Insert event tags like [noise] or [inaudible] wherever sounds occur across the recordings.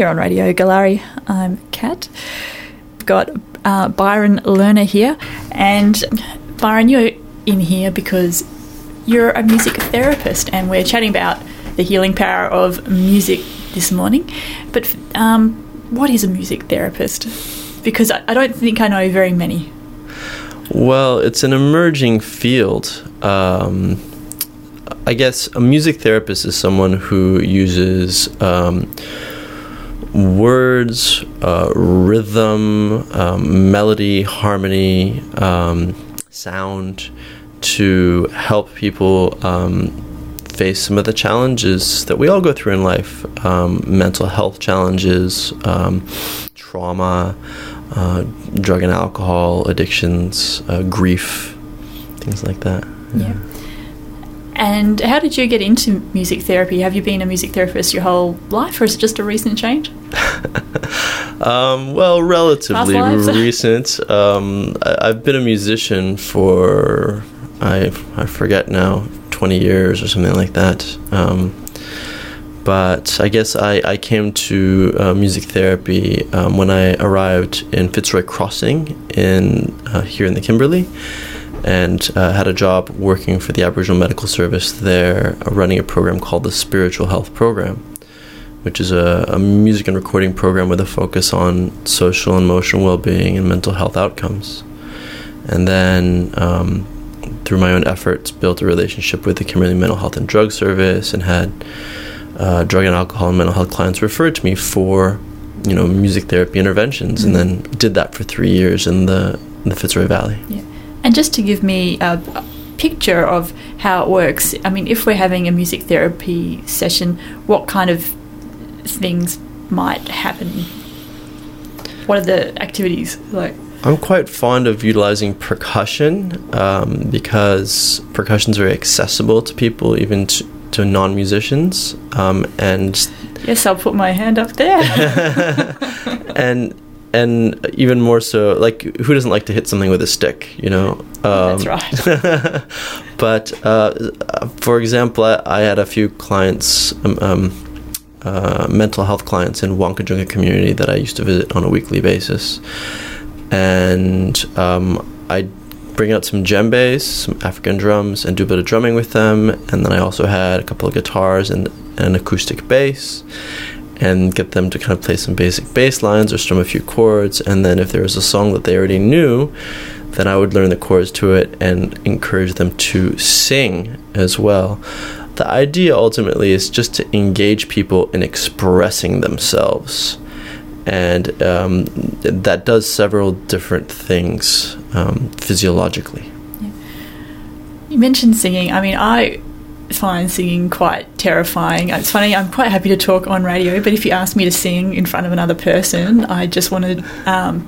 You're on Radio Goolarri. I'm Kat. Got uh, Byron Lerner here, and Byron, you're in here because you're a music therapist, and we're chatting about the healing power of music this morning. But um, what is a music therapist? Because I, I don't think I know very many. Well, it's an emerging field. Um, I guess a music therapist is someone who uses um, words, uh, rhythm, um, melody, harmony, um, sound to help people um, face some of the challenges that we all go through in life um, mental health challenges, um, trauma, uh, drug and alcohol addictions, uh, grief, things like that. Yeah. And how did you get into music therapy? Have you been a music therapist your whole life, or is it just a recent change? [laughs] um, well, relatively [laughs] recent. Um, I, have been a musician for I I forget now, twenty years or something like that. Um, but I guess I, I came to uh, music therapy um, when I arrived in Fitzroy Crossing in uh, here in the Kimberley and uh, had a job working for the Aboriginal Medical Service there, uh, running a program called the Spiritual Health Program, which is a, a music and recording program with a focus on social and emotional well being and mental health outcomes. And then, um, through my own efforts, built a relationship with the Kimberley Mental Health and Drug Service and had uh, drug and alcohol and mental health clients referred to me for you know music therapy interventions mm-hmm. and then did that for three years in the in the Fitzroy Valley. Yeah. And just to give me a, a picture of how it works, I mean, if we're having a music therapy session, what kind of things might happen? What are the activities like? I'm quite fond of utilizing percussion um, because percussion is very accessible to people, even to, to non musicians. Um, and yes, I'll put my hand up there. [laughs] and and even more so, like who doesn't like to hit something with a stick, you know? Um, That's right. [laughs] but uh, for example, I, I, had a few clients, um, um, uh, mental health clients in Wangkatjungka community that I used to visit on a weekly basis, and um, I bring out some djembes, some African drums, and do a bit of drumming with them. And then I also had a couple of guitars and, and an acoustic bass and get them to kind of play some basic bass lines or strum a few chords. And then if there was a song that they already knew, then I would learn the chords to it and encourage them to sing as well. The idea ultimately is just to engage people in expressing themselves. And um, that does several different things um, physiologically. Yeah. You mentioned singing. I mean, I find singing quite terrifying. It's funny, I'm quite happy to talk on radio, but if you ask me to sing in front of another person, I just want to um,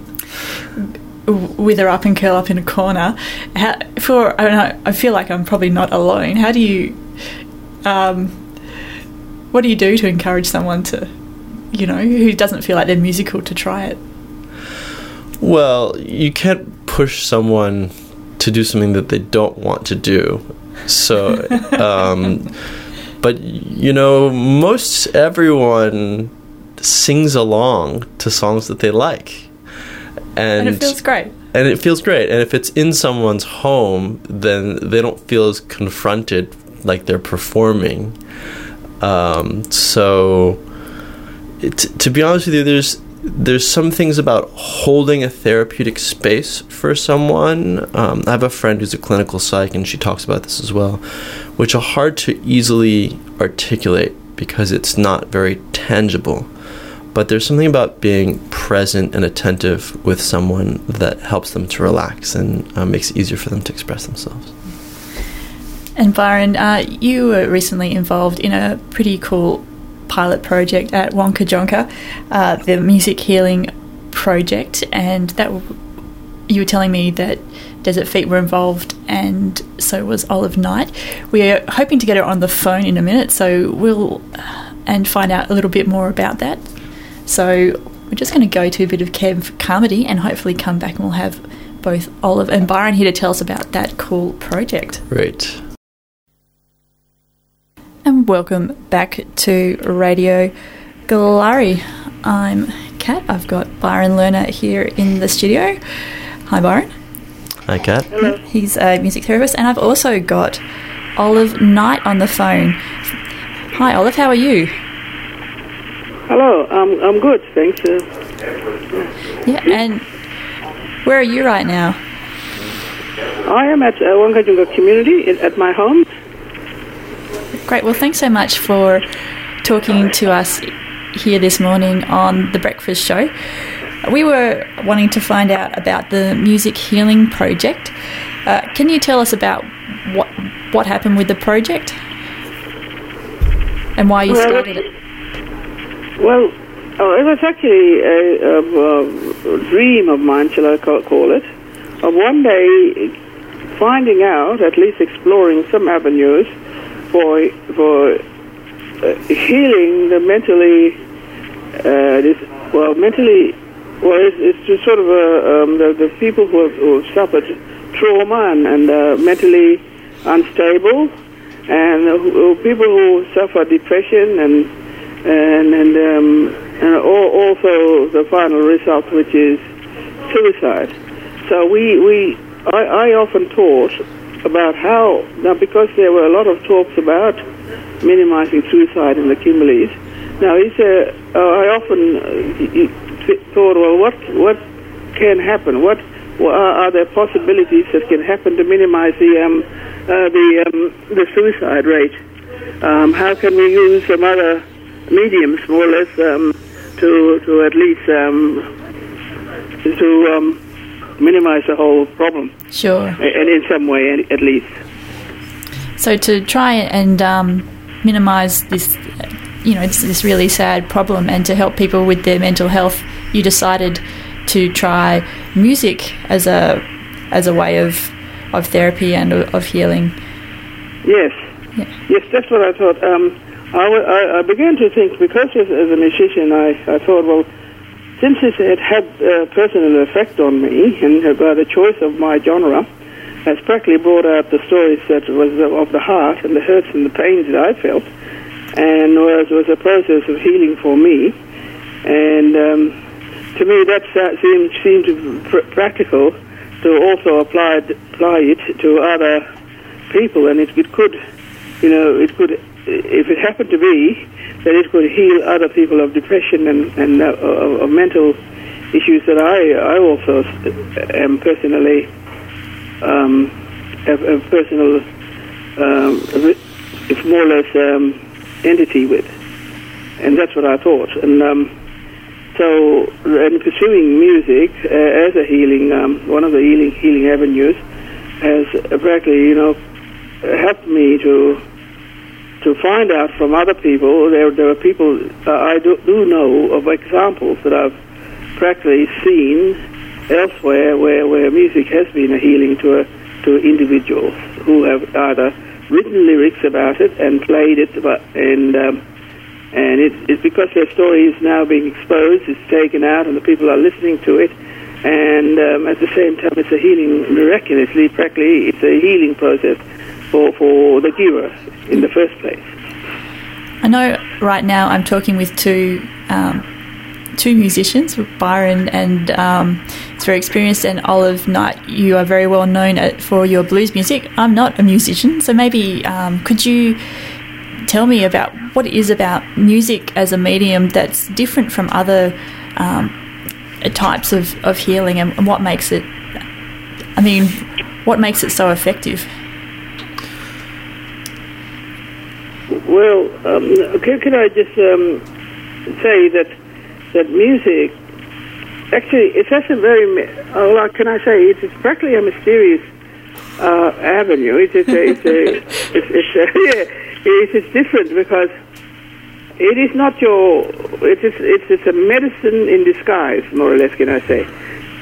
wither up and curl up in a corner. How, for I know, I feel like I'm probably not alone. How do you, um, what do you do to encourage someone to, you know, who doesn't feel like they're musical to try it? Well, you can't push someone to do something that they don't want to do. So, um, but you know, most everyone sings along to songs that they like, and, and it feels great. And it feels great. And if it's in someone's home, then they don't feel as confronted like they're performing. Um, so, it, to be honest with you, there's there's some things about holding a therapeutic space for someone. Um, I have a friend who's a clinical psych, and she talks about this as well, which are hard to easily articulate because it's not very tangible. But there's something about being present and attentive with someone that helps them to relax and uh, makes it easier for them to express themselves. And Byron, uh, you were recently involved in a pretty cool pilot project at Wangkatjungka, uh, the music healing project, and that w- you were telling me that Desert Feet were involved, and so was Olive Knight. We are hoping to get her on the phone in a minute, so we'll uh, and find out a little bit more about that. So we're just going to go to a bit of Kev Carmody, and hopefully come back, and we'll have both Olive and Byron here to tell us about that cool project. And welcome back to Radio Goolarri. I'm Kat. I've got Byron Lerner here in the studio. Hi, Byron. Hi, Kat. Hello. He's a music therapist, and I've also got Olive Knight on the phone. Hi, Olive. How are you? Hello. I'm I'm good, thanks. Uh, Yeah, and where are you right now? I am at uh, Wangkatjungka community in, at my home. Great. Well, thanks so much for talking to us here this morning on the Breakfast Show. We were wanting to find out about the Music Healing Project. Uh, can you tell us about what what happened with the project and why you Well, started it? Well, oh, it was actually a, a, a dream of mine, shall I call it, of one day finding out, at least exploring some avenues for for uh, healing the mentally uh, this well mentally well it's, it's just sort of a, um, the, the people who have, who have suffered trauma and, and uh, mentally unstable and who, people who suffer depression and and and, um, and al- also the final result which is suicide. So we we I, I often taught about how now because there were a lot of talks about minimizing suicide in the Kimberleys. Now, is there, uh, I often uh, thought, well, what what can happen? What, are there possibilities that can happen to minimize the um, uh, the um, the suicide rate? Um, how can we use some other mediums, more or less, um, to to at least um, to um, minimize the whole problem, Sure. and in some way, at least. So to try and um, minimise this, you know, this, this really sad problem, and to help people with their mental health, you decided to try music as a as a way of of therapy and of, of healing. Yes. Yeah. Yes, that's what I thought. Um, I, I, I began to think, because as, as a musician, I, I thought, well, since it had a personal effect on me, and by the choice of my genre, has practically brought out the stories that was of the heart and the hurts and the pains that I felt, and was, was a process of healing for me. And um, to me, that seemed, seemed pr- practical to also apply, apply it to other people, and it, it could, you know, it could, if it happened to be, that it could heal other people of depression and, and uh, of, of mental issues that I, I also am personally, um, have a personal, um, it's more or less um, entity with, and that's what I thought, and. Um, so, and pursuing music uh, as a healing, um, one of the healing healing avenues, has practically, you know, helped me to to find out from other people. There, there are people uh, I do, do know of examples that I've practically seen elsewhere where, where music has been a healing to a, to individuals who have either written lyrics about it and played it, but and um, and it's, it's because their story is now being exposed, it's taken out, and the people are listening to it. And um, at the same time, it's a healing, miraculously, practically, it's a healing process for, for the giver in the first place. I know right now I'm talking with two um, two musicians, Byron and um, it's very experienced, and Olive Knight. You are very well known at, for your blues music. I'm not a musician, so maybe um, could you tell me about what it is about music as a medium that's different from other um, types of, of healing and, and what makes it, I mean, what makes it so effective? Well, um, can, I just um, say that that music actually it's actually very uh, well, can I say it's, it's practically a mysterious uh, avenue. [laughs] It's, it's a, it's a, it's, it's a, yeah, it's, it's different because it is not your it is it's, it's a medicine in disguise, more or less. Can I say?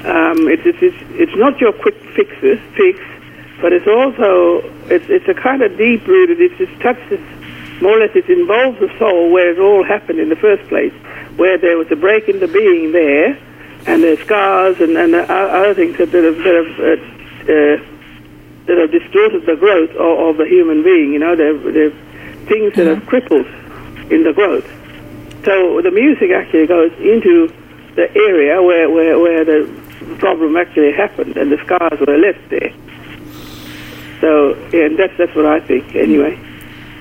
Um, it's, it's it's it's not your quick fixes fix, but it's also it's it's a kind of deep rooted. It's it's touches more or less it involves the soul where it all happened in the first place, where there was a break in the being there, and there's scars and, and uh, other things that, that have, that have, uh, uh, that have distorted the growth of, of the human being. You know, they're, they're things that have crippled in the growth. So the music actually goes into the area where, where, where the problem actually happened and the scars were left there. So, yeah, that's, that's what I think anyway.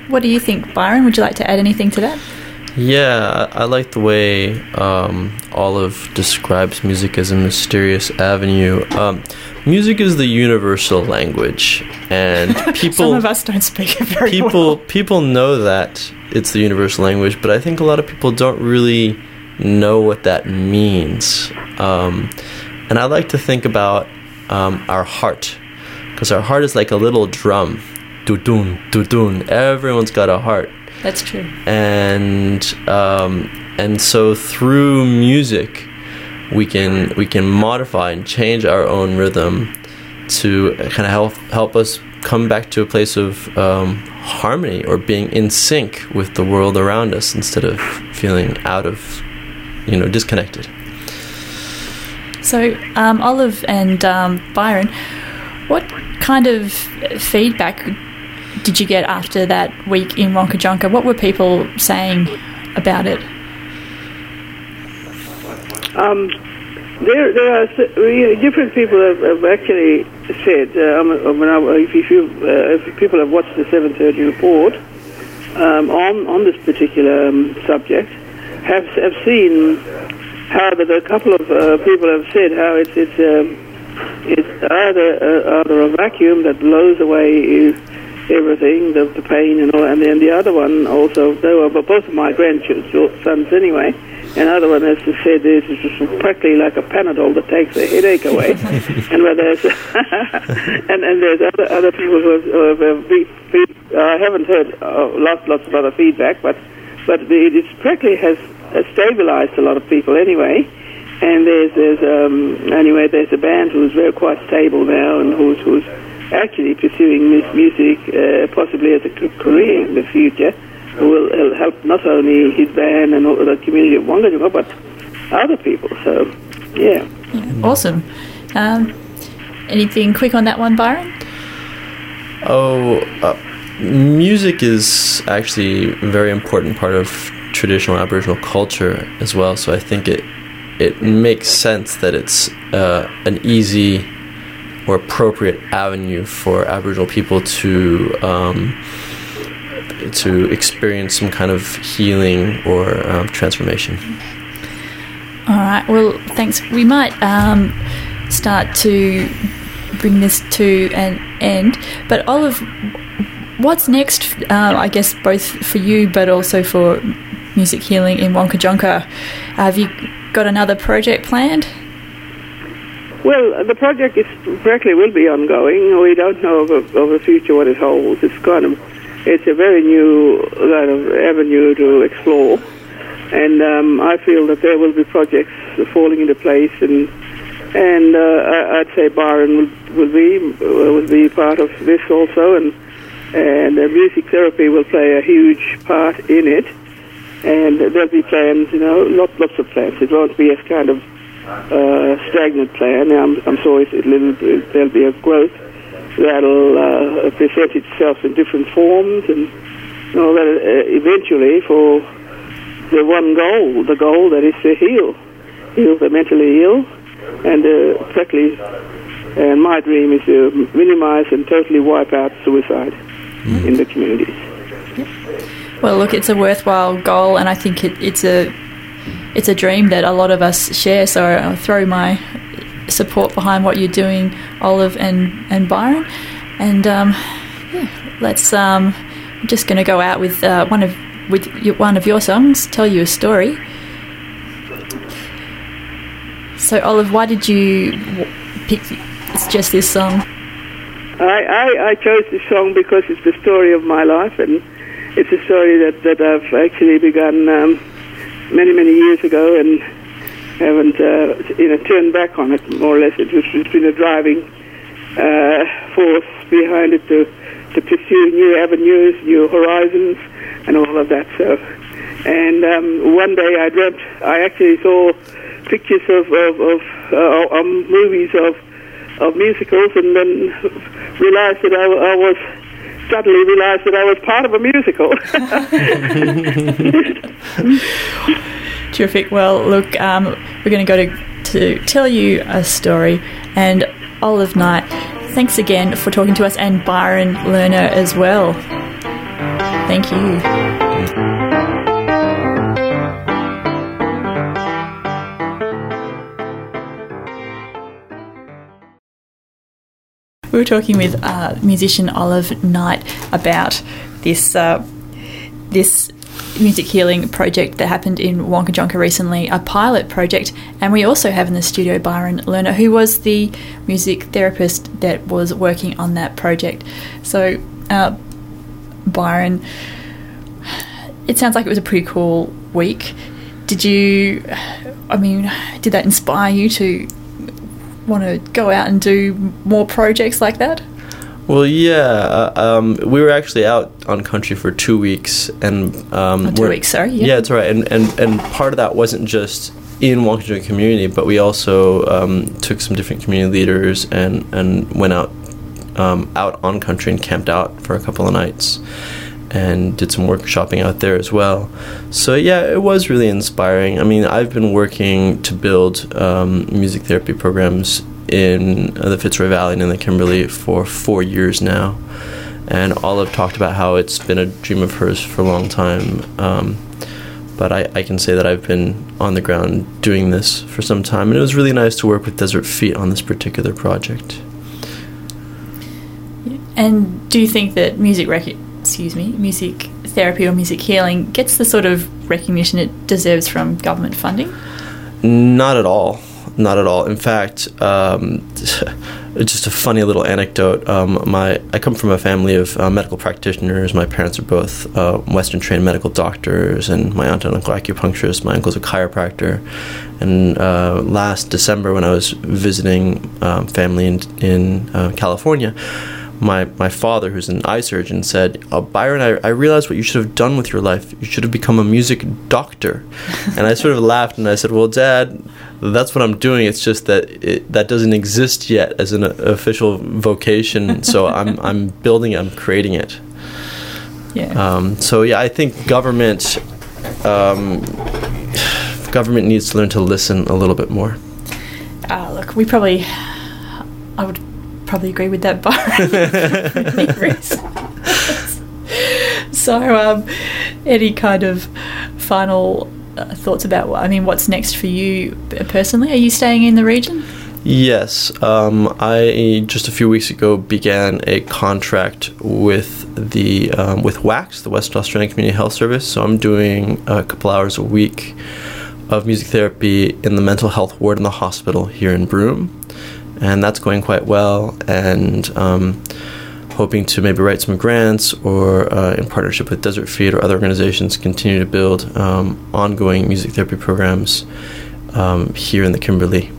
What do you think, Byron? Would you like to add anything to that? Yeah, I, I like the way um, Olive describes music as a mysterious avenue. Um, music is the universal language, and [laughs] people. Some of us don't speak it very people, well. People know that it's the universal language, but I think a lot of people don't really know what that means. Um, and I like to think about um, our heart, because our heart is like a little drum. Dudun, dudun. Everyone's got a heart. That's true. And um, and so through music, we can we can modify and change our own rhythm to kind of help help us come back to a place of um, harmony or being in sync with the world around us instead of feeling out of you know disconnected. So, um, Olive and um, Byron, what kind of feedback did you get after that week in Wonka What were people saying about it? Um, there, there are different people have, have actually said. Uh, when I, if, you, uh, if people have watched the 7:30 report um, on on this particular um, subject, have have seen how that a couple of uh, people have said how it's it's um, it's either uh, either a vacuum that blows away everything, the, the pain and all, and then the other one also, they were both of my grandchildren, sons anyway, Another one has said this is just practically like a Panadol that takes the headache away. [laughs] and where there's [laughs] and, and there's other other people who have, who have, uh, I haven't heard uh, lots lots of other feedback, but but it is practically has, has stabilized a lot of people anyway. And there's there's um, anyway there's a band who's very quite stable now and who's who's actually pursuing this music uh, possibly as a career in the future will help not only his band and the community of Wangkatjungka, but other people. So, yeah. Awesome. Um, anything quick on that one, Byron? Oh, uh, music is actually a very important part of traditional Aboriginal culture as well. So I think it it makes sense that it's uh, an easy or appropriate avenue for Aboriginal people to um, to experience some kind of healing or um, transformation. All right. Well, thanks. We might um, start to bring this to an end. But Olive, what's next? Uh, I guess both for you, but also for music healing in Wangkatjungka. Have you got another project planned? Well, the project is frankly will be ongoing. We don't know of, of the future what it holds. It's kind of it's a very new kind of avenue to explore, and um, I feel that there will be projects falling into place, and and uh, I'd say Byron will, will be will be part of this also, and and uh, music therapy will play a huge part in it, and there'll be plans, you know, lots lots of plans. It won't be a kind of uh, stagnant plan. I'm, I'm sure it, there'll be a growth that'll uh, present itself in different forms and uh, eventually for the one goal, the goal that is to heal, heal the mentally ill, and uh, exactly, and my dream is to minimize and totally wipe out suicide mm. in the communities. Well, look, it's a worthwhile goal, and I think it, it's a it's a dream that a lot of us share. So I'll throw my support behind what you're doing, Olive and, and Byron. And um, yeah, let's. Um, I'm just going to go out with uh, one of with your, one of your songs. Tell you a story. So, Olive, why did you pick? It's just this song. I, I, I chose this song because it's the story of my life, and it's a story that, that I've actually begun um, many many years ago, and haven't uh, you know turned back on it more or less. It was, it's been a driving uh, force behind it to to pursue new avenues, new horizons, and all of that. So, and um, one day I dreamt I actually saw pictures of of, of uh, um, movies of of musicals, and then realized that I, I was suddenly realised that I was part of a musical. [laughs] Terrific. Well, look, um, we're going to go to, to tell you a story. And Olive Knight, thanks again for talking to us, and Byron Lerner as well. Thank you. We were talking with uh, musician Olive Knight about this uh, this music healing project that happened in Wangkatjungka recently, a pilot project, and we also have in the studio Byron Lerner, who was the music therapist that was working on that project. So, uh, Byron, it sounds like it was a pretty cool week. Did you? I mean, did that inspire you to want to go out and do more projects like that? Well, yeah, uh, um, we were actually out on country for two weeks, and um, oh, two weeks, sorry. Yeah, yeah that's right. And, and and part of that wasn't just in Wangkatjungka community, but we also um, took some different community leaders and and went out um, out on country and camped out for a couple of nights and did some workshopping out there as well. So yeah, it was really inspiring. I mean, I've been working to build um, music therapy programs in the Fitzroy Valley and in the Kimberley for four years now, and Olive talked about how it's been a dream of hers for a long time. Um, but I, I, can say that I've been on the ground doing this for some time, and it was really nice to work with Desert Feet on this particular project. And do you think that music rec- excuse me, music therapy or music healing gets the sort of recognition it deserves from government funding? Not at all. Not at all. In fact, um, [laughs] just a funny little anecdote. Um, my I come from a family of uh, medical practitioners. My parents are both uh, Western trained medical doctors, and my aunt and uncle acupuncturists. My uncle's a chiropractor. And uh, last December, when I was visiting um, family in, in uh, California, my, my father, who's an eye surgeon, said, oh, Byron, I, I realized what you should have done with your life. You should have become a music doctor. [laughs] and I sort of laughed and I said, Well, Dad, that's what I'm doing. It's just that it, that doesn't exist yet as an official vocation. So [laughs] I'm, I'm building it, I'm creating it. Yeah. Um, so, yeah, I think government. Um, government needs to learn to listen a little bit more. Uh, look, we probably, I would probably agree with that, [laughs] Byron. [laughs] so, um, any kind of final uh, thoughts about what I mean? What's next for you personally? Are you staying in the region? Yes, um, I just a few weeks ago began a contract with the um, with WACS, the West Australian Community Health Service. So I'm doing a couple hours a week of music therapy in the mental health ward in the hospital here in Broome and that's going quite well. And um, hoping to maybe write some grants or uh, in partnership with Desert Feet or other organizations, continue to build um, ongoing music therapy programs um, here in the Kimberley.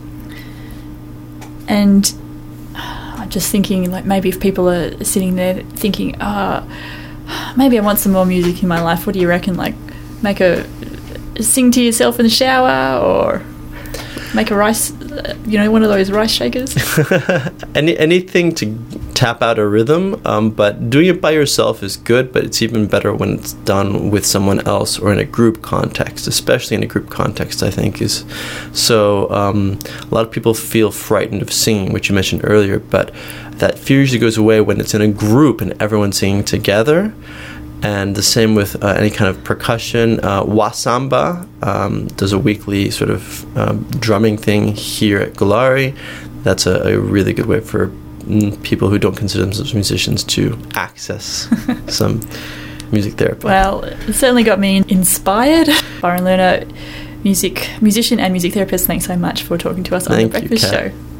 And I'm just thinking, like maybe if people are sitting there thinking, ah, maybe I want some more music in my life. What do you reckon? Like, make a sing to yourself in the shower or make a rice, you know, one of those rice shakers. [laughs] Any anything to tap out a rhythm, um, but doing it by yourself is good. But it's even better when it's done with someone else or in a group context, especially in a group context. I think is so. Um, a lot of people feel frightened of singing, which you mentioned earlier, but that fear usually goes away when it's in a group and everyone's singing together and the same with uh, any kind of percussion. Uh, Wasamba um, does a weekly sort of um, drumming thing here at Goolarri. That's a, a, really good way for mm, people who don't consider themselves musicians to access [laughs] some music therapy. Well, it certainly got me inspired. Byron Lerner, music musician and music therapist, thanks so much for talking to us Thank on the Breakfast you, Show.